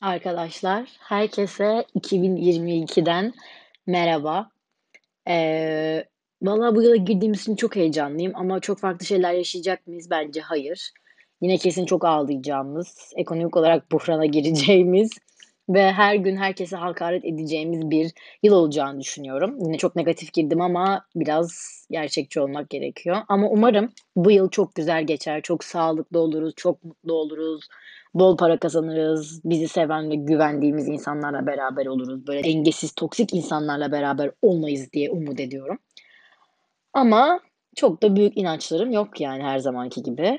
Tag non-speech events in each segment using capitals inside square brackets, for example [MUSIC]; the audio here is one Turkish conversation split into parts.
Arkadaşlar, herkese 2022'den merhaba. Eee, valla bu yıla girdiğimiz için çok heyecanlıyım ama çok farklı şeyler yaşayacak mıyız? Bence hayır. Yine kesin çok ağlayacağımız, ekonomik olarak buhrana gireceğimiz ve her gün herkese hakaret edeceğimiz bir yıl olacağını düşünüyorum. Yine çok negatif girdim ama biraz gerçekçi olmak gerekiyor. Ama umarım bu yıl çok güzel geçer, çok sağlıklı oluruz, çok mutlu oluruz, bol para kazanırız, bizi seven ve güvendiğimiz insanlarla beraber oluruz. Böyle dengesiz, toksik insanlarla beraber olmayız diye umut ediyorum. Ama çok da büyük inançlarım yok yani her zamanki gibi.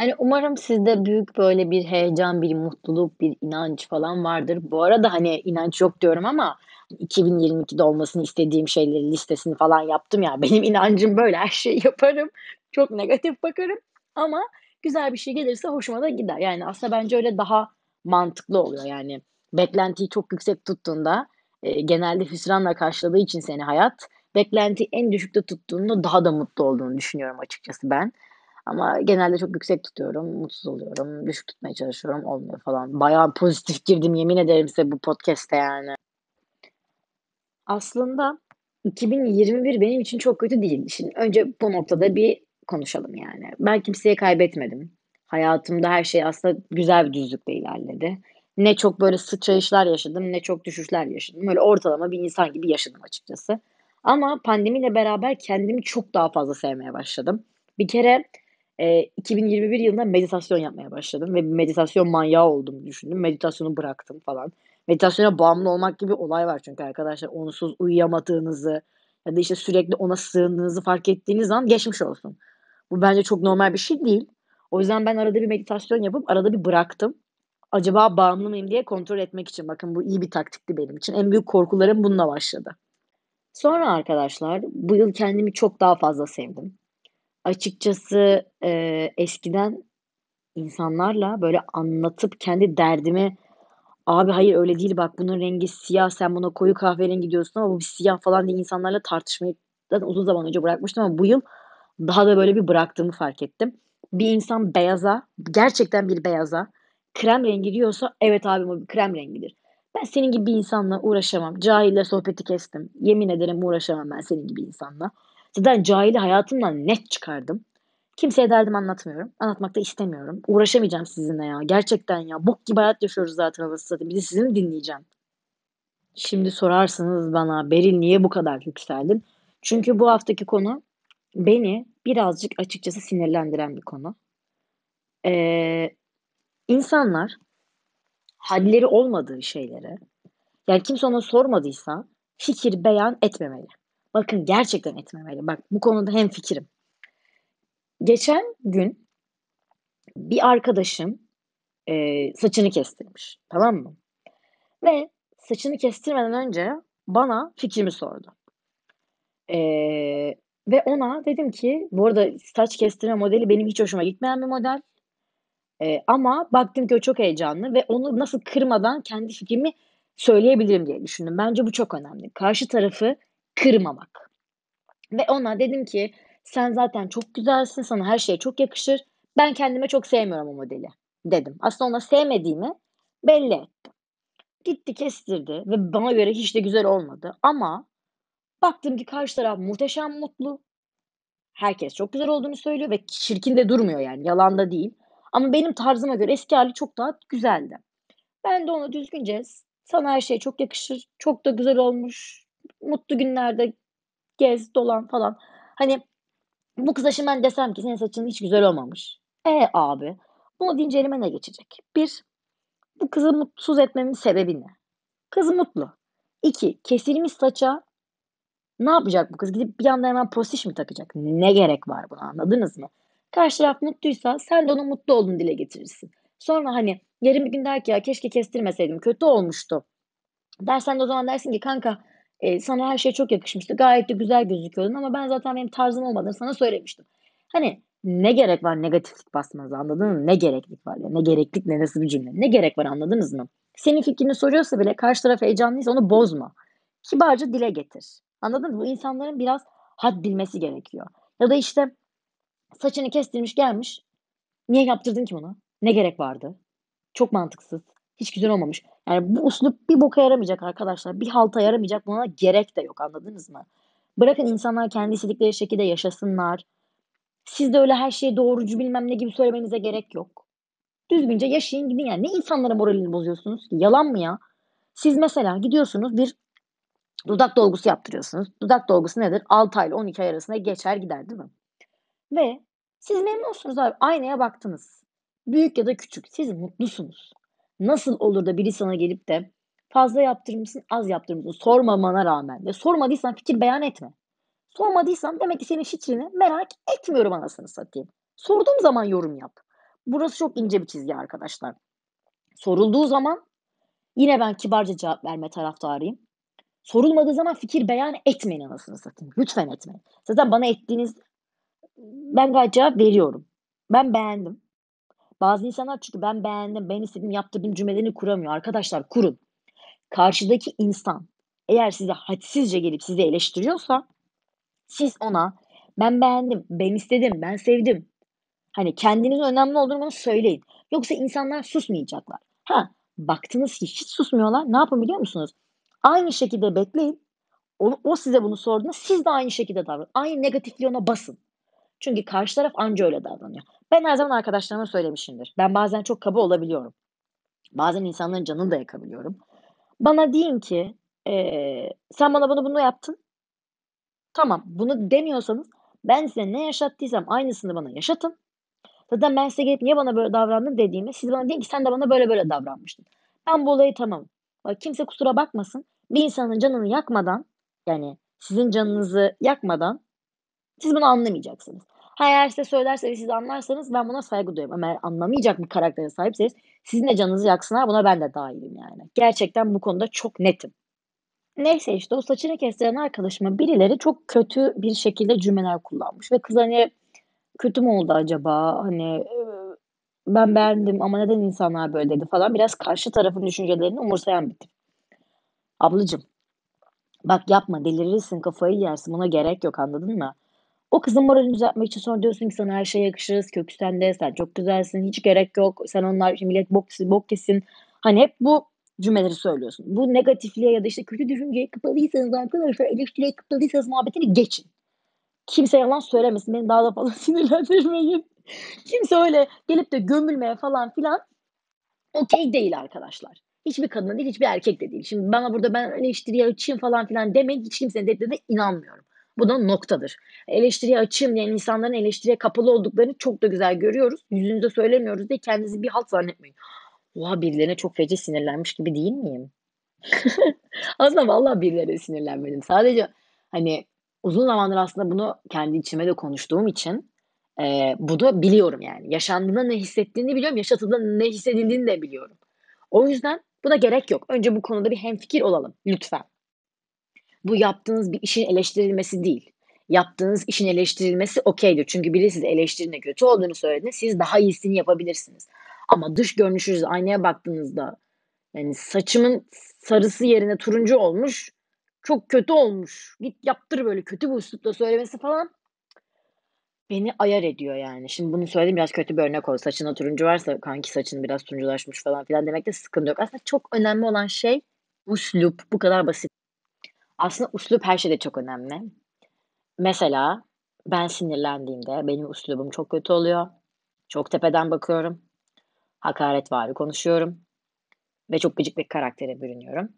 Yani umarım sizde büyük böyle bir heyecan, bir mutluluk, bir inanç falan vardır. Bu arada, hani, inanç yok diyorum ama 2022'de olmasını istediğim şeylerin listesini falan yaptım ya. [LAUGHS] Benim inancım böyle, her şeyi yaparım. Çok negatif bakarım ama güzel bir şey gelirse hoşuma da gider. Yani aslında bence öyle daha mantıklı oluyor. Yani beklentiyi çok yüksek tuttuğunda, eee, genelde hüsranla karşıladığı için seni hayat, beklentiyi en düşükte tuttuğunda daha da mutlu olduğunu düşünüyorum açıkçası ben. Ama genelde çok yüksek tutuyorum, mutsuz oluyorum, düşük tutmaya çalışıyorum, olmuyor falan. Bayağı pozitif girdim yemin ederim size bu podcast'e yani. Aslında 2021 benim için çok kötü değildi. Şimdi önce bu noktada bir konuşalım yani. Ben kimseyi kaybetmedim. Hayatımda her şey aslında güzel bir düzlükte ilerledi. Ne çok böyle sıçrayışlar yaşadım, ne çok düşüşler yaşadım. Öyle ortalama bir insan gibi yaşadım açıkçası. Ama pandemiyle beraber kendimi çok daha fazla sevmeye başladım. Bir kere Eee, 2021 yılında meditasyon yapmaya başladım ve meditasyon manyağı olduğumu düşündüm. Meditasyonu bıraktım falan. Meditasyona bağımlı olmak gibi olay var çünkü arkadaşlar. Onsuz uyuyamadığınızı ya da, işte, sürekli ona sığındığınızı fark ettiğiniz an geçmiş olsun. Bu bence çok normal bir şey değil. O yüzden ben arada bir meditasyon yapıp arada bir bıraktım. Acaba bağımlı mıyım diye kontrol etmek için. Bakın bu iyi bir taktikti benim için. En büyük korkularım bununla başladı. Sonra arkadaşlar bu yıl kendimi çok daha fazla sevdim. Açıkçası, eee, eskiden insanlarla böyle anlatıp kendi derdimi, "Abi hayır öyle değil bak bunun rengi siyah, sen buna koyu kahverengi diyorsun ama bu siyah." falan diye insanlarla tartışmayı zaten uzun zaman önce bırakmıştım ama bu yıl daha da böyle bir bıraktığımı fark ettim. Bir insan beyaza, gerçekten bir beyaza krem rengi diyorsa evet abim o bir krem rengidir. Ben senin gibi bir insanla uğraşamam. Cahille sohbeti kestim. Yemin ederim uğraşamam ben senin gibi insanla. Zaten cahili hayatımdan net çıkardım. Kimseye derdimi anlatmıyorum. Anlatmak da istemiyorum. Uğraşamayacağım sizinle ya. Gerçekten ya. Bok gibi hayat yaşıyoruz zaten anasını satayım. Bir de dinleyeceğim? Şimdi sorarsınız bana, Beril niye bu kadar yükseldin? Çünkü bu haftaki konu beni birazcık açıkçası sinirlendiren bir konu. Eee, insanlar halleri olmadığı şeylere, yani kimse ona sormadıysa fikir beyan etmemeli. Bakın gerçekten etmemeli. Bak bu konuda hemfikirim. Geçen gün bir arkadaşım eee, saçını kestirmiş. Tamam mı? Ve saçını kestirmeden önce bana fikrimi sordu. Eee, ve ona dedim ki bu arada saç kestirme modeli benim hiç hoşuma gitmeyen bir model. Eee, ama baktım ki o çok heyecanlı ve onu nasıl kırmadan kendi fikrimi söyleyebilirim diye düşündüm. Bence bu çok önemli. Karşı tarafı kırmamak. Ve ona dedim ki sen zaten çok güzelsin, sana her şey çok yakışır. Ben kendime çok sevmiyorum o modeli dedim. Aslında ona sevmediğimi belli ettim. Gitti kestirdi ve bana göre hiç de güzel olmadı ama baktım ki karşı taraf muhteşem mutlu. Herkes çok güzel olduğunu söylüyor ve çirkin de durmuyor yani yalan da değil. Ama benim tarzıma göre eski hâli çok daha güzeldi. Ben de ona düzgünce sana her şey çok yakışır, çok da güzel olmuş, mutlu günlerde gez, dolan falan. Hani bu kıza şimdi ben desem ki senin saçın hiç güzel olmamış. E abi, bunu deyince elime ne geçecek? Bir, bu kızı mutsuz etmemin sebebi ne? Kız mutlu. İki, kesilmiş saça ne yapacak bu kız? Gidip bir anda hemen postiş mi takacak? Ne gerek var buna anladınız mı? Karşı taraf mutluysa sen de onun mutlu olduğunu dile getirirsin. Sonra hani yarın bir gün der ki ya keşke kestirmeseydim kötü olmuştu. Dersen de o zaman dersin ki kanka e, sana her şey çok yakışmıştı. Gayet de güzel gözüküyordun ama ben zaten benim tarzım olmadığını sana söylemiştim. Hani ne gerek var negatiflik basmanıza anladın mı? Ne gereklik var ya? Ne gereklik ne nasıl bir cümle? Ne gerek var anladınız mı? Senin fikrini soruyorsa bile karşı taraf heyecanlıysa onu bozma. Kibarca dile getir. Anladın mı? Bu insanların biraz had bilmesi gerekiyor. Ya da işte saçını kestirmiş gelmiş. Niye yaptırdın ki bunu? Ne gerek vardı? Çok mantıksız. Hiç güzel olmamış. Yani bu üslup bir boka yaramayacak arkadaşlar. Bir halta yaramayacak. Buna gerek de yok anladınız mı? Bırakın insanlar kendi istedikleri şekilde yaşasınlar. Siz de öyle her şeyi doğrucu bilmem ne gibi söylemenize gerek yok. Düzgünce yaşayın gidin yani. Ne insanlara moralini bozuyorsunuz ki? Yalan mı ya? Siz mesela gidiyorsunuz bir dudak dolgusu yaptırıyorsunuz. Dudak dolgusu nedir? 6 ay ile 12 ay arasında geçer gider değil mi? Ve siz memnunsunuz abi. Aynaya baktınız. Büyük ya da küçük. Siz mutlusunuz. Nasıl olur da biri sana gelip de fazla yaptırmışsın, az yaptırmışsın sormamana rağmen ve sormadıysan fikir beyan etme. Sormadıysan demek ki senin fikrini merak etmiyorum anasını satayım. Sorduğum zaman yorum yap. Burası çok ince bir çizgi arkadaşlar. Sorulduğu zaman yine ben kibarca cevap verme taraftarıyım. Sorulmadığı zaman fikir beyan etmeyin anasını satayım. Lütfen etmeyin. Zaten bana ettiğiniz ben gayet cevap veriyorum. Ben beğendim. Bazı insanlar çünkü ben beğendim, ben istedim, yaptığım cümlelerini kuramıyor. Arkadaşlar kurun. Karşıdaki insan eğer size hadsizce gelip sizi eleştiriyorsa siz ona ben beğendim, ben istedim, ben sevdim. Hani kendinizin önemli olduğunu söyleyin. Yoksa insanlar susmayacaklar. Ha, baktınız ki hiç susmuyorlar. Ne yapın biliyor musunuz? Aynı şekilde bekleyin. O, o size bunu sorduğunda siz de aynı şekilde davranın. Aynı negatifliği ona basın. Çünkü karşı taraf anca öyle davranıyor. Ben her zaman arkadaşlarıma söylemişimdir. Ben bazen çok kaba olabiliyorum. Bazen insanların canını da yakabiliyorum. Bana deyin ki ee, sen bana bunu bunu yaptın. Tamam bunu demiyorsanız ben size ne yaşattıysam aynısını bana yaşatın. Zaten ben size gelip niye bana böyle davrandın dediğimde siz bana deyin ki sen de bana böyle böyle davranmıştın. Ben bu olayı tamam. Bak kimse kusura bakmasın. Bir insanın canını yakmadan yani sizin canınızı yakmadan siz bunu anlamayacaksınız. Ha, size söylerse ve siz anlarsanız ben buna saygı duyuyorum. Ama eğer anlamayacak bir karaktere sahipseniz sizin de canınızı yaksınlar buna ben de dahilim yani. Gerçekten bu konuda çok netim. Neyse işte o saçını kestiren arkadaşıma birileri çok kötü bir şekilde cümleler kullanmış. Ve kız hani kötü mü oldu acaba? Hani ben beğendim ama neden insanlar böyle dedi falan. Biraz karşı tarafın düşüncelerini umursayan bir tip. Ablacım bak yapma delirirsin kafayı yersin buna gerek yok anladın mı? O kızın moralini düzeltmek için sonra diyorsun ki sana her şey yakışırız. Kökü sende. Sen çok güzelsin. Hiç gerek yok. Sen onlar için millet bok, bok kesin. Hani hep bu cümleleri söylüyorsun. Bu negatifliğe ya da işte kötü düşünceye kapalıysanız arkadaşlar eleştiriye kapalıysanız muhabbetini geçin. Kimse yalan söylemesin. Beni daha da fazla [LAUGHS] sinirlendirmeyin. Kimse öyle gelip de gömülmeye falan filan okey değil arkadaşlar. Hiçbir kadın değil, hiçbir erkek de değil. Şimdi bana burada ben eleştiriye açayım falan filan demeyin. Hiç kimsenin dediğine inanmıyorum. Bu da noktadır. Eleştiriye açığım diyen insanların eleştiriye kapalı olduklarını çok da güzel görüyoruz. Yüzünüze söylemiyoruz diye kendinizi bir halt zannetmeyin. Oha birilerine çok feci sinirlenmiş gibi değil miyim? [LAUGHS] aslında vallahi birilerine sinirlenmedim. Sadece hani uzun zamandır aslında bunu kendi içime de konuştuğum için e, bunu biliyorum yani. Yaşandığında ne hissettiğini biliyorum, yaşatıldığında ne hissedildiğini de biliyorum. O yüzden buna gerek yok. Önce bu konuda bir hemfikir olalım lütfen. Bu yaptığınız bir işin eleştirilmesi değil. Yaptığınız işin eleştirilmesi okeydir. Çünkü biri size eleştirinde kötü olduğunu söylediğinde siz daha iyisini yapabilirsiniz. Ama dış görünüşünüz aynaya baktığınızda yani saçımın sarısı yerine turuncu olmuş. Çok kötü olmuş. Git yaptır böyle kötü bir üslupla söylemesi falan beni ayar ediyor yani. Şimdi bunu söylediğim biraz kötü bir örnek oldu. Saçında turuncu varsa kanki saçın biraz turunculaşmış falan filan demekte sıkıntı yok. Aslında çok önemli olan şey üslup. Bu kadar basit. Aslında üslup her şeyde çok önemli. Mesela ben sinirlendiğimde benim üslubum çok kötü oluyor. Çok tepeden bakıyorum. Hakaretvari konuşuyorum. Ve çok gıcık bir karaktere bürünüyorum.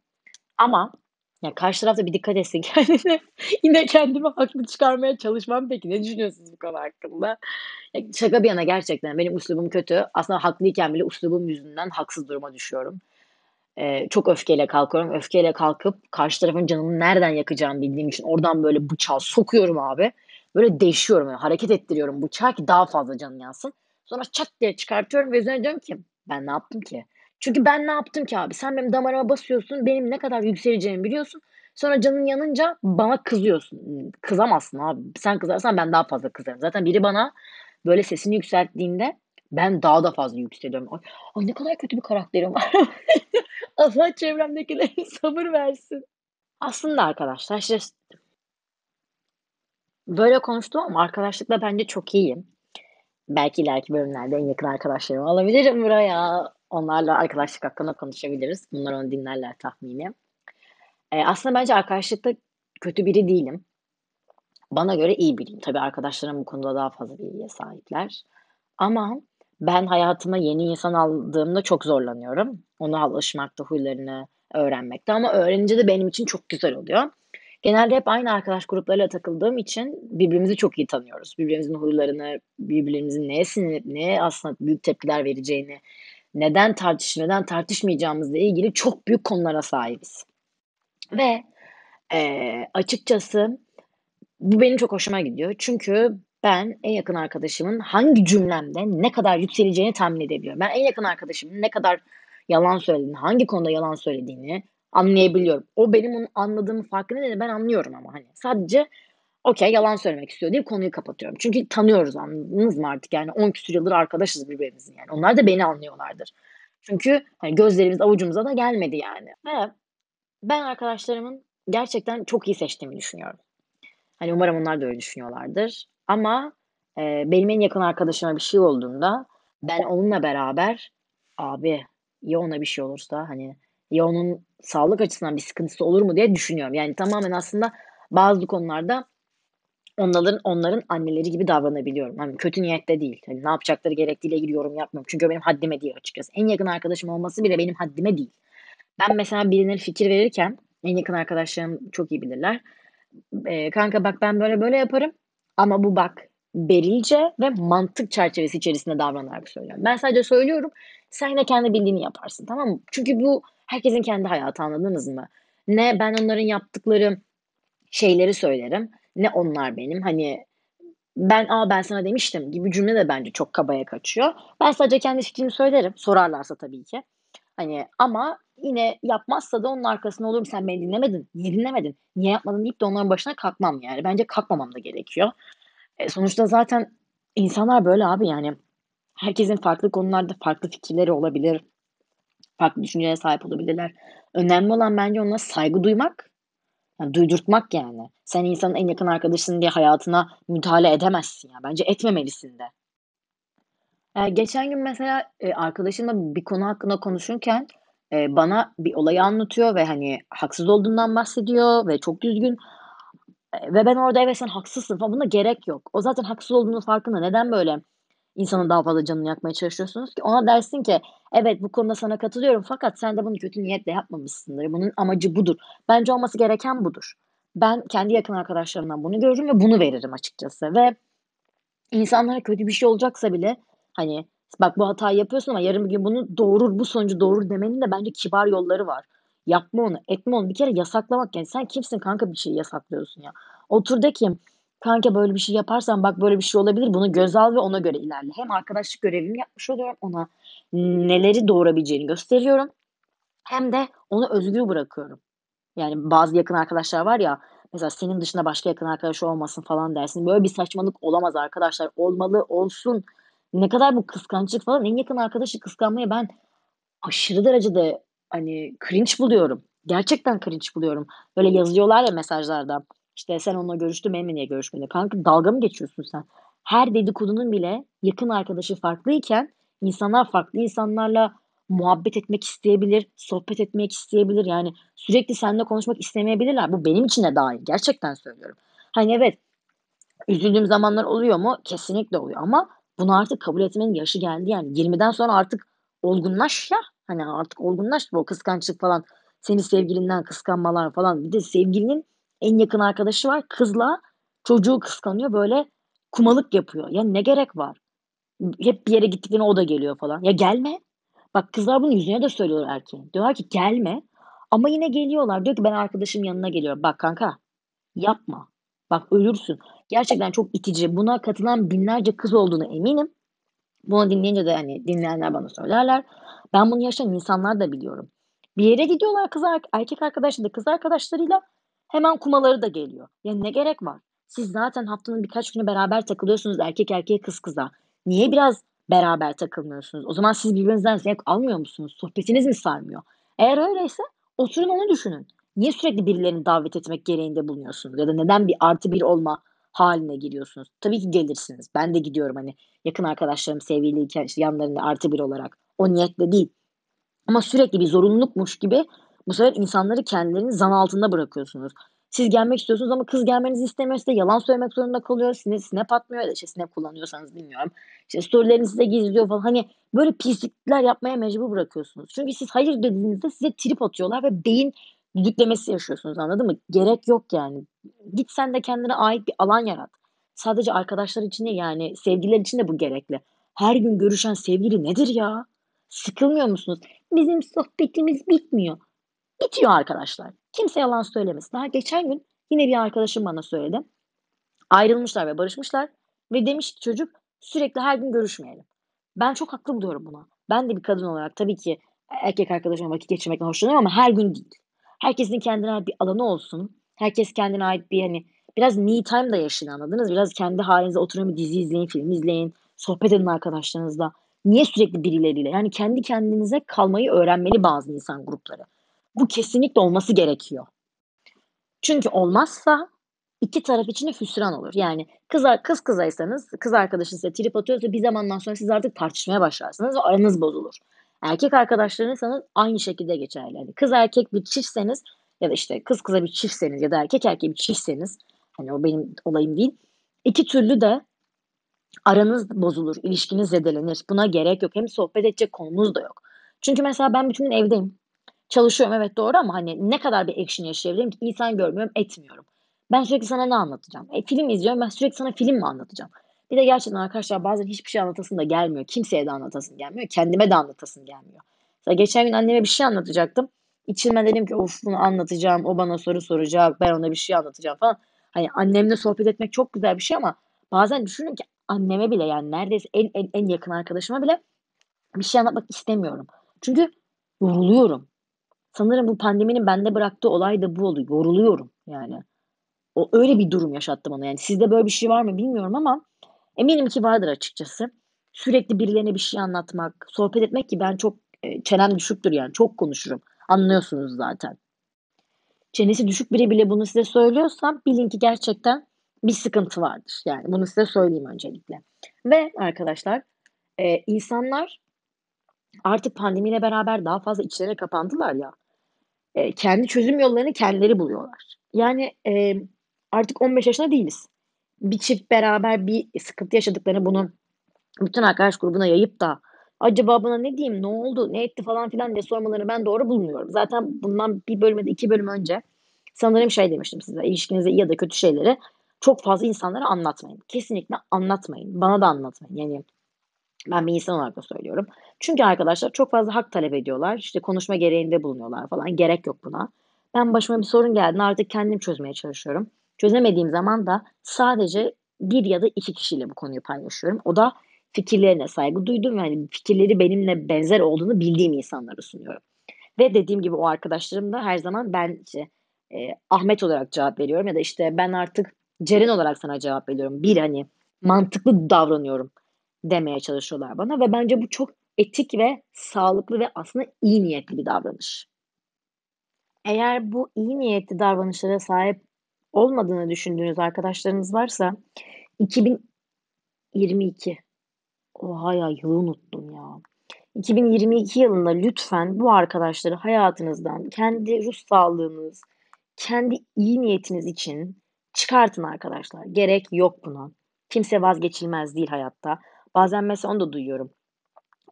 Ama ya karşı tarafta bir dikkat etsin [LAUGHS] kendine. Yine kendimi haklı çıkarmaya çalışmam peki. Ne düşünüyorsunuz bu konu hakkında? Ya şaka bir yana gerçekten benim üslubum kötü. Aslında haklıyken bile üslubum yüzünden haksız duruma düşüyorum. Ee, çok öfkeyle kalkıyorum. Öfkeyle kalkıp karşı tarafın canını nereden yakacağımı bildiğim için oradan böyle bıçağı sokuyorum abi. Böyle değişiyorum. Yani hareket ettiriyorum bıçağı ki daha fazla canım yansın. Sonra çat diye çıkartıyorum ve üzerine diyorum ki ben ne yaptım ki? Çünkü ben ne yaptım ki abi? Sen benim damarıma basıyorsun. Benim ne kadar yükseleceğimi biliyorsun. Sonra canın yanınca bana kızıyorsun. Kızamazsın abi. Sen kızarsan ben daha fazla kızarım. Zaten biri bana böyle sesini yükselttiğinde ben daha da fazla yükseliyorum. Ay, ay ne kadar kötü bir karakterim var. [LAUGHS] Allah çevremdekilere [LAUGHS] sabır versin. Aslında arkadaşlar işte böyle konuştum ama arkadaşlıkla bence çok iyiyim. Belki ileriki bölümlerde en yakın arkadaşlarımı alabilirim buraya. Onlarla arkadaşlık hakkında konuşabiliriz. Bunlar onu dinlerler tahminim. Eee, aslında bence arkadaşlıkta kötü biri değilim. Bana göre iyi biriyim. Tabii arkadaşlarım bu konuda daha fazla bilgiye sahipler. Ama ben hayatıma yeni insan aldığımda çok zorlanıyorum. Ona alışmakta, huylarını öğrenmekte ama öğrenince de benim için çok güzel oluyor. Genelde hep aynı arkadaş gruplarıyla takıldığım için birbirimizi çok iyi tanıyoruz. Birbirimizin huylarını, birbirimizin neye sinirlenip neye aslında büyük tepkiler vereceğini, neden tartışıp neden tartışmayacağımızla ilgili çok büyük konulara sahibiz. Ve, eee, açıkçası bu benim çok hoşuma gidiyor. Çünkü ben en yakın arkadaşımın hangi cümlemde ne kadar yükseleceğini tahmin edebiliyorum. Ben en yakın arkadaşımın ne kadar yalan söylediğini, hangi konuda yalan söylediğini anlayabiliyorum. O benim onu anladığımın farkında değil, ben anlıyorum ama hani. Sadece okay, yalan söylemek istiyor deyip konuyu kapatıyorum. Çünkü tanıyoruz, anladınız mı artık? Yani 10 küsur yıldır arkadaşız birbirimizin yani. Onlar da beni anlıyorlardır. Çünkü hani gözlerimiz avucumuza da gelmedi yani. Ve ben arkadaşlarımın gerçekten çok iyi seçtiğimi düşünüyorum. Hani umarım onlar da öyle düşünüyorlardır. Ama, eee, benim en yakın arkadaşıma bir şey olduğunda ben onunla beraber "Abi, ya ona bir şey olursa?" hani, "Ya onun sağlık açısından bir sıkıntısı olur mu?" diye düşünüyorum. Yani tamamen aslında bazı konularda onların onların anneleri gibi davranabiliyorum. Hani kötü niyetle değil. Hani ne yapacakları gerektiğiyle ilgili yorum yapmıyorum. Çünkü benim haddime değil açıkçası. En yakın arkadaşım olması bile benim haddime değil. Ben mesela birine fikir verirken en yakın arkadaşlarım çok iyi bilirler. Eee, "Kanka bak ben böyle böyle yaparım ama bu bak berilce ve mantık çerçevesi içerisinde davranarak söylüyorum. Ben sadece söylüyorum, sen yine kendi bildiğini yaparsın, tamam mı?" Çünkü bu herkesin kendi hayatı, anladınız mı? Ne ben onların yaptıkları şeyleri söylerim, ne onlar benim. Hani ben, "A, ben sana demiştim." gibi cümle de bence çok kabaya kaçıyor. Ben sadece kendi fikrimi söylerim, sorarlarsa tabii ki. Hani ama yine yapmazsa da onun arkasında olurum. "Sen beni dinlemedin, niye dinlemedin, niye yapmadın?" deyip de onların başına kalkmam yani. Bence kalkmamam da gerekiyor. Eee, sonuçta zaten insanlar böyle abi yani. Herkesin farklı konularda farklı fikirleri olabilir. Farklı düşüncelere sahip olabilirler. Önemli olan bence onlara saygı duymak, yani duydurtmak yani. Sen insanın en yakın arkadaşısın diye hayatına müdahale edemezsin ya. Bence etmemelisin de. Eee, geçen gün mesela, eee, arkadaşımla bir konu hakkında konuşurken, eee, bana bir olayı anlatıyor ve, hani, haksız olduğundan bahsediyor ve çok üzgün. Eee, ve ben orada "Evet, sen haksızsın." falan. Buna gerek yok. O zaten haksız olduğunun farkında. Neden böyle insanın daha fazla canını yakmaya çalışıyorsunuz ki? Ona dersin ki, "Evet, bu konuda sana katılıyorum fakat sen de bunu kötü niyetle yapmamışsındır. Bunun amacı budur." Bence olması gereken budur. Ben kendi yakın arkadaşlarımdan bunu görürüm ve bunu veririm açıkçası ve insanlara kötü bir şey olacaksa bile, hani, "Bak bu hatayı yapıyorsun ama yarın bir gün bunu doğurur, bu sonucu doğurur." demenin de bence kibar yolları var. Yapma onu, etme onu. Bir kere yasaklamak yani sen kimsin kanka bir şeyi yasaklıyorsun ya? Otur de ki, "Kanka böyle bir şey yaparsan bak böyle bir şey olabilir, bunu göze al ve ona göre ilerle." Hem arkadaşlık görevimi yapmış oluyorum, ona neleri doğurabileceğini gösteriyorum hem de onu özgür bırakıyorum. Yani bazı yakın arkadaşlar var ya, mesela senin dışında başka yakın arkadaşı olmasın falan dersin. Böyle bir saçmalık olamaz arkadaşlar. Olmalı, olsun. Ne kadar bu kıskançlık falan. En yakın arkadaşı kıskanmayı ben aşırı derecede, hani, cringe buluyorum. Gerçekten cringe buluyorum. Böyle yazıyorlar ya mesajlarda, işte, "Sen onunla görüştün, benimle niye görüşmedin?" Kanka dalga mı geçiyorsun sen? Her dedikodunun bile yakın arkadaşı farklıyken insanlar farklı insanlarla muhabbet etmek isteyebilir, sohbet etmek isteyebilir. Yani sürekli seninle konuşmak istemeyebilirler. Bu benim için de dâhil. Gerçekten söylüyorum. Hani, evet, üzüldüğüm zamanlar oluyor mu? Kesinlikle oluyor ama bunu artık kabul etmenin yaşı geldi yani. 20'den sonra artık olgunlaş ya. Hani, artık olgunlaş. O kıskançlık falan, seni sevgilinden kıskanmalar falan. Bir de sevgilinin en yakın arkadaşı var. Kızla çocuğu kıskanıyor, böyle kumalık yapıyor. Ya ne gerek var? Hep bir yere gittiklerinde o da geliyor falan. Ya gelme. Bak kızlar bunu yüzüne de söylüyorlar erkeğin. Diyorlar ki, "Gelme." Ama yine geliyorlar. Diyor ki, "Ben arkadaşımın yanına geliyorum." Bak kanka, yapma. Bak ölürsün. Gerçekten çok itici. Buna katılan binlerce kız olduğuna eminim. Bunu dinleyince de, hani, dinleyenler bana söylerler. Ben bunu yaşayan insanlar da biliyorum. Bir yere gidiyorlar kız erkek arkadaşları kız arkadaşlarıyla, hemen kumaları da geliyor. Ya ne gerek var? Siz zaten haftanın birkaç günü beraber takılıyorsunuz erkek erkeğe, kız kıza. Niye biraz beraber takılmıyorsunuz? O zaman siz birbirinizden zevk almıyor musunuz? Sohbetiniz mi sarmıyor? Eğer öyleyse oturun onu düşünün. Niye sürekli birilerini davet etmek gereğinde bulunuyorsunuz ya da neden bir artı bir olma hâline giriyorsunuz? Tabii ki gelirsiniz. Ben de gidiyorum, hani, yakın arkadaşlarım sevgiliyken, işte, yanlarında artı bir olarak. O niyetle değil. Ama sürekli bir zorunlulukmuş gibi bu sefer insanları kendilerini zan altında bırakıyorsunuz. Siz gelmek istiyorsunuz ama kız gelmenizi istemiyor. Size yalan söylemek zorunda kalıyor. Size snap atmıyor ya da işte snap kullanıyorsanız bilmiyorum. İşte storylerini size gizliyor falan. Hani böyle pislikler yapmaya mecbur bırakıyorsunuz. Çünkü siz hayır dediğinizde size trip atıyorlar ve beyin düdüklemesi yaşıyorsunuz anladın mı? Gerek yok yani. Git sen de kendine ait bir alan yarat. Sadece arkadaşlar için değil yani sevgililer için de bu gerekli. Her gün görüşen sevgili nedir ya? Sıkılmıyor musunuz? Bizim sohbetimiz bitmiyor. Bitiyor arkadaşlar. Kimse yalan söylemesin. Daha geçen gün yine bir arkadaşım bana söyledi. Ayrılmışlar ve barışmışlar. Ve demiş ki çocuk sürekli her gün görüşmeyelim. Ben çok haklı buluyorum buna. Ben de bir kadın olarak tabii ki erkek arkadaşımla vakit geçirmekten hoşlanıyorum ama her gün değil. Herkesin kendine ait bir alanı olsun. Herkes kendine ait bir hani biraz me time da yaşayın anladınız. Biraz kendi halinize oturun bir dizi izleyin, film izleyin. Sohbet edin arkadaşlarınızla. Niye sürekli birileriyle? Yani kendi kendinize kalmayı öğrenmeli bazı insan grupları. Bu kesinlikle olması gerekiyor. Çünkü olmazsa iki taraf için de hüsran olur. Yani kız, kız kızaysanız, kız arkadaşın size trip atıyorsa bir zamandan sonra siz artık tartışmaya başlarsınız ve aranız bozulur. Erkek arkadaşlarınızsanız aynı şekilde geçerli. Yani kız erkek bir çiftseniz ya da işte kız kıza bir çiftseniz ya da erkek erkeğe bir çiftseniz hani o benim olayım değil. İki türlü de aranız bozulur, ilişkiniz zedelenir. Buna gerek yok. Hem sohbet edecek konumuz da yok. Çünkü mesela ben bütün gün evdeyim. Çalışıyorum evet doğru ama hani ne kadar bir action yaşayabilirim ki insan görmüyorum, etmiyorum. Ben sürekli sana ne anlatacağım? E, film izliyorum ben sürekli sana film mi anlatacağım? Bir de gerçekten arkadaşlar bazen hiçbir şey anlatasın da gelmiyor. Kimseye de anlatasın gelmiyor. Kendime de anlatasın gelmiyor. Mesela geçen gün anneme bir şey anlatacaktım. İçimden dedim ki of bunu anlatacağım. O bana soru soracak. Ben ona bir şey anlatacağım falan. Hani annemle sohbet etmek çok güzel bir şey ama bazen düşünün ki anneme bile yani neredeyse en, en, en yakın arkadaşıma bile bir şey anlatmak istemiyorum. Çünkü yoruluyorum. Sanırım bu pandeminin bende bıraktığı olay da bu oldu. Yoruluyorum yani. O öyle bir durum yaşattı bana. Yani sizde böyle bir şey var mı bilmiyorum ama eminim ki vardır açıkçası. Sürekli birilerine bir şey anlatmak, sohbet etmek ki ben çok e, çenem düşüktür yani. Çok konuşurum. Anlıyorsunuz zaten. Çenesi düşük biri bile bunu size söylüyorsam bilin ki gerçekten bir sıkıntı vardır. Yani bunu size söyleyeyim öncelikle. Ve arkadaşlar e, insanlar artık pandemiyle beraber daha fazla içlerine kapandılar ya. E, kendi çözüm yollarını kendileri buluyorlar. Yani e, artık 15 yaşında değiliz. Bir çift beraber bir sıkıntı yaşadıklarını bunu bütün arkadaş grubuna yayıp da acaba buna ne diyeyim, ne oldu, ne etti falan filan diye sormalarını ben doğru bulmuyorum. Zaten bundan bir bölümde iki bölüm önce sanırım şey demiştim size. İlişkinize iyi ya da kötü şeyleri çok fazla insanlara anlatmayın. Kesinlikle anlatmayın. Bana da anlatmayın. Yani ben bir insan olarak da söylüyorum. Çünkü arkadaşlar çok fazla hak talep ediyorlar. İşte konuşma gereğinde bulunuyorlar falan. Gerek yok buna. Ben başıma bir sorun geldi. Artık kendim çözmeye çalışıyorum. Çözemediğim zaman da sadece bir ya da iki kişiyle bu konuyu paylaşıyorum. O da fikirlerine saygı duydum yani fikirleri benimle benzer olduğunu bildiğim insanlara sunuyorum. Ve dediğim gibi o arkadaşlarım da her zaman ben işte, e, Ahmet olarak cevap veriyorum ya da işte ben artık Ceren olarak sana cevap veriyorum. Bir hani mantıklı davranıyorum demeye çalışıyorlar bana ve bence bu çok etik ve sağlıklı ve aslında iyi niyetli bir davranış. Eğer bu iyi niyetli davranışlara sahip olmadığını düşündüğünüz arkadaşlarınız varsa 2022 Oha ya yılı unuttum ya. 2022 yılında lütfen bu arkadaşları hayatınızdan kendi ruh sağlığınız, kendi iyi niyetiniz için çıkartın arkadaşlar. Gerek yok buna. Kimse vazgeçilmez değil hayatta. Bazen mesela onu da duyuyorum.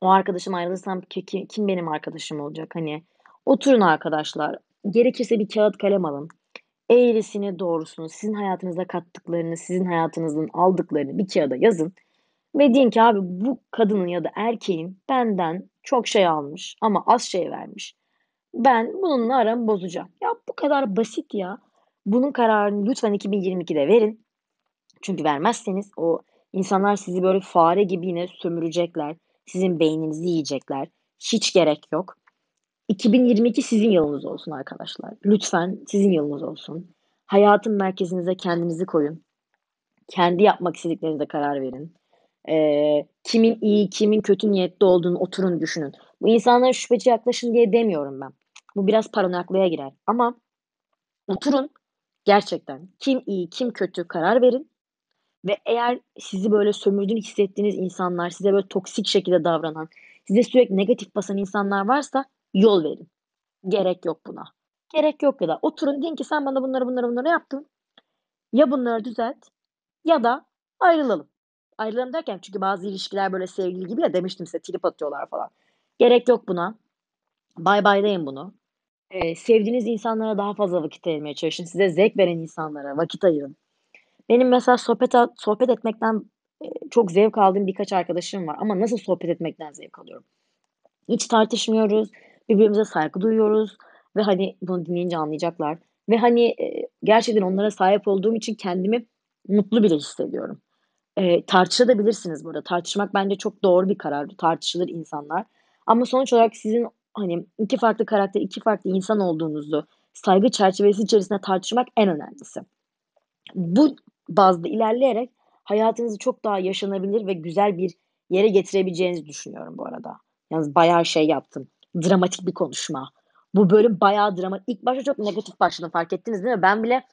O arkadaşım ayrılırsam ki, kim benim arkadaşım olacak? Hani oturun arkadaşlar. Gerekirse bir kağıt kalem alın. Eğrisini doğrusunu, sizin hayatınıza kattıklarını, sizin hayatınızın aldıklarını bir kağıda yazın. Ve deyin ki abi bu kadının ya da erkeğin benden çok şey almış ama az şey vermiş. Ben bununla aramı bozacağım. Ya bu kadar basit ya. Bunun kararını lütfen 2022'de verin. Çünkü vermezseniz o insanlar sizi böyle fare gibi yine sömürecekler. Sizin beyninizi yiyecekler. Hiç gerek yok. 2022 sizin yılınız olsun arkadaşlar. Lütfen sizin yılınız olsun. Hayatın merkezinize kendinizi koyun. Kendi yapmak istediklerinize karar verin. Ee, kimin iyi, kimin kötü niyetli olduğunu oturun düşünün. Bu insanlara şüpheci yaklaşın diye demiyorum ben. Bu biraz paranoyaklığa girer. Ama oturun gerçekten kim iyi, kim kötü karar verin. Ve eğer sizi böyle sömürdüğünü hissettiğiniz insanlar, size böyle toksik şekilde davranan, size sürekli negatif basan insanlar varsa yol verin. Gerek yok buna. Gerek yok ya da oturun deyin ki sen bana bunları bunları bunları yaptın. Ya bunları düzelt ya da ayrılalım. Ayrılalım derken çünkü bazı ilişkiler böyle sevgili gibi ya demiştim size trip atıyorlar falan. Gerek yok buna. Bay baylayın bunu. Eee, sevdiğiniz insanlara daha fazla vakit ayırmaya çalışın. Size zevk veren insanlara vakit ayırın. Benim mesela sohbet sohbet etmekten, eee, çok zevk aldığım birkaç arkadaşım var ama nasıl sohbet etmekten zevk alıyorum? Hiç tartışmıyoruz, birbirimize saygı duyuyoruz ve, hani, bunu dinleyince anlayacaklar ve, hani, eee, gerçekten onlara sahip olduğum için kendimi mutlu bile hissediyorum. Eee, tartışabilirsiniz burada. Tartışmak bence çok doğru bir karar. Tartışılır insanlar ama sonuç olarak sizin, hani, 2 farklı karakter, 2 farklı insan olduğunuzu saygı çerçevesi içerisinde tartışmak en önemlisi. Bu bazda ilerleyerek hayatınızı çok daha yaşanabilir ve güzel bir yere getirebileceğinizi düşünüyorum bu arada. Yalnız bayağı şey yaptım, dramatik bir konuşma. Bu bölüm bayağı drama İlk başta çok negatif başladım, fark ettiniz değil mi? Ben bile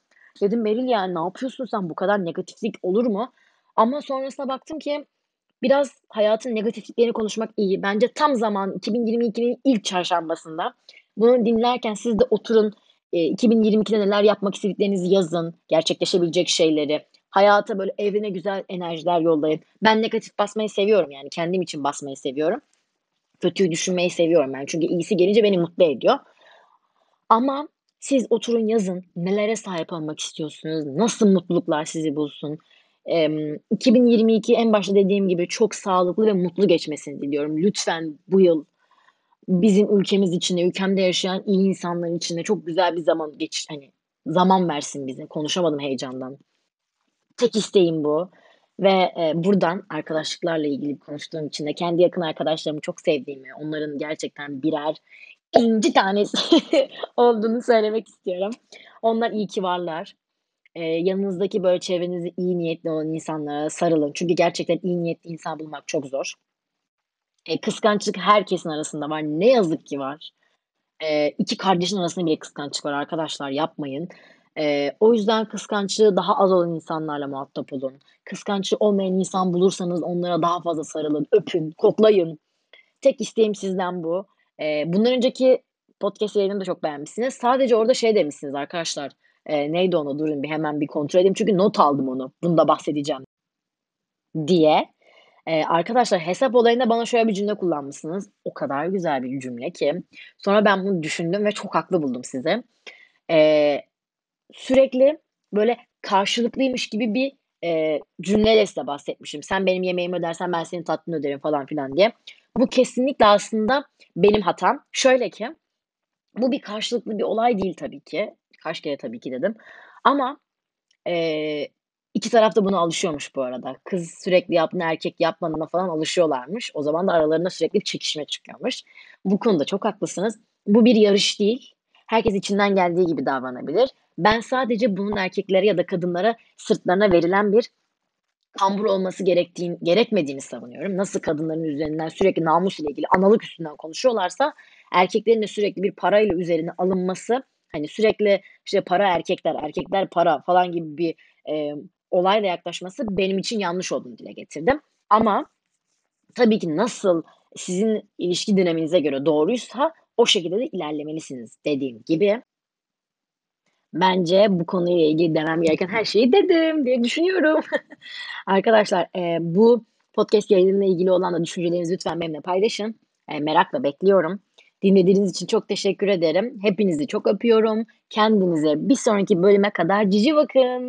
dedim, "Beril, yani, ne yapıyorsun sen? Bu kadar negatiflik olur mu?" Ama sonrasında baktım ki biraz hayatın negatifliklerini konuşmak iyi. Bence tam zamanı 2022'nin ilk çarşambasında. Bunu dinlerken siz de oturun, eee, 2022'de neler yapmak istediklerinizi yazın, gerçekleşebilecek şeyleri. Hayata, böyle, evrene güzel enerjiler yollayın. Ben negatif basmayı seviyorum, yani, kendim için basmayı seviyorum. Kötüyü düşünmeyi seviyorum ben çünkü iyisi gelince beni mutlu ediyor. Ama siz oturun yazın, nelere sahip olmak istiyorsunuz, nasıl mutluluklar sizi bulsun? Emm, 2022 en başta dediğim gibi çok sağlıklı ve mutlu geçmesini diliyorum. Lütfen bu yıl bizim ülkemiz için de, ülkemde yaşayan iyi insanların için de çok güzel bir zaman geçiş hani, zaman versin bize. Konuşamadım heyecandan. Tek isteğim bu ve, eee, buradan arkadaşlıklarla ilgili konuştuğum için de kendi yakın arkadaşlarımı çok sevdiğimi, onların gerçekten birer inci tanesi [LAUGHS] olduğunu söylemek istiyorum. Onlar iyi ki varlar. Eee, yanınızdaki, böyle, çevrenizde iyi niyetli olan insanlara sarılın. Çünkü gerçekten iyi niyetli insan bulmak çok zor. Eee, kıskançlık herkesin arasında var. Ne yazık ki var. Eee, 2 kardeşin arasında bile kıskançlık var arkadaşlar, yapmayın. Eee, o yüzden kıskançlığı daha az olan insanlarla muhatap olun. Kıskançlığı olmayan insan bulursanız onlara daha fazla sarılın, öpün, koklayın. Tek isteğim sizden bu. Eee, bundan önceki podcast yayınımı da çok beğenmişsiniz. Sadece orada şey demişsiniz arkadaşlar, eee, neydi onu? Durun bir hemen bir kontrol edeyim çünkü not aldım onu, bunu da bahsedeceğim diye. Eee, arkadaşlar hesap olayında bana şöyle bir cümle kullanmışsınız. O kadar güzel bir cümle ki. Sonra ben bunu düşündüm ve çok haklı buldum sizi. Eee, sürekli, böyle, karşılıklıymış gibi bir, eee, cümleyle size bahsetmişim. "Sen benim yemeğimi ödersen ben senin tatlını öderim." falan filan diye. Bu kesinlikle aslında benim hatam. Şöyle ki, bu bir karşılıklı bir olay değil tabii ki. Kaç kere tabii ki dedim ama, eee, 2 taraf da buna alışıyormuş bu arada. Kız sürekli yaptığında erkek yapmadığına falan alışıyorlarmış. O zaman da aralarında sürekli çekişme çıkıyormuş. Bu konuda çok haklısınız. Bu bir yarış değil. Herkes içinden geldiği gibi davranabilir. Ben sadece bunun erkeklere ya da kadınlara sırtlarına verilen bir kambur olması gerektiğin gerekmediğini savunuyorum. Nasıl kadınların üzerinden sürekli namus ile ilgili analık üstünden konuşuyorlarsa erkeklerin de sürekli bir parayla üzerine alınması, hani, sürekli, işte, para erkekler, erkekler para falan gibi bir, eee, olayla yaklaşması benim için yanlış olduğunu dile getirdim. Ama tabii ki nasıl sizin ilişki dinamiğinize göre doğruysa o şekilde de ilerlemelisiniz dediğim gibi. Bence bu konuyla ilgili demem gereken her şeyi dedim diye düşünüyorum. [LAUGHS] Arkadaşlar, eee, bu podcast yayınıyla ilgili olan da düşüncelerinizi lütfen benimle paylaşın. Eee, merakla bekliyorum. Dinlediğiniz için çok teşekkür ederim. Hepinizi çok öpüyorum. Kendinize bir sonraki bölüme kadar cici bakın.